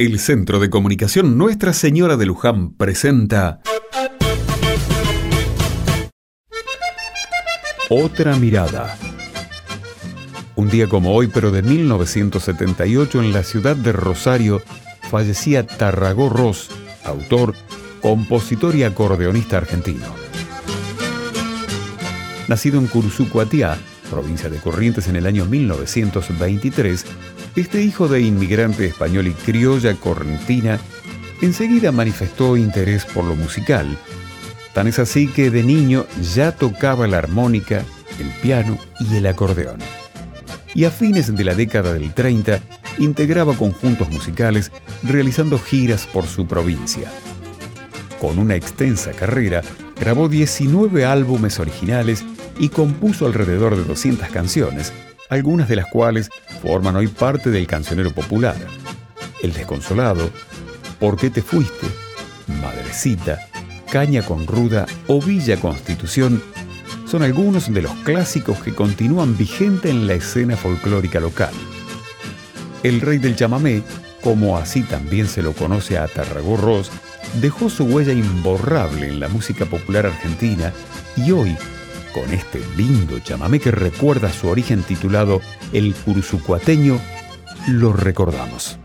El Centro de Comunicación Nuestra Señora de Luján presenta Otra mirada. Un día como hoy, pero de 1978, en la ciudad de Rosario, fallecía Tarragó Ross, autor, compositor y acordeonista argentino. Nacido en Cursucuatiá, provincia de Corrientes, en el año 1923, este hijo de inmigrante español y criolla correntina enseguida manifestó interés por lo musical. Tan es así que de niño ya tocaba la armónica, el piano y el acordeón. Y a fines de la década del 30 integraba conjuntos musicales realizando giras por su provincia. Con una extensa carrera, grabó 19 álbumes originales y compuso alrededor de 200 canciones, algunas de las cuales forman hoy parte del cancionero popular. El desconsolado, ¿Por qué te fuiste? Madrecita, Caña con Ruda o Villa Constitución son algunos de los clásicos que continúan vigentes en la escena folclórica local. El rey del chamamé, como así también se lo conoce a Tarragó Ross, dejó su huella imborrable en la música popular argentina y hoy con este lindo chamamé que recuerda su origen titulado El Cursucuateño, lo recordamos.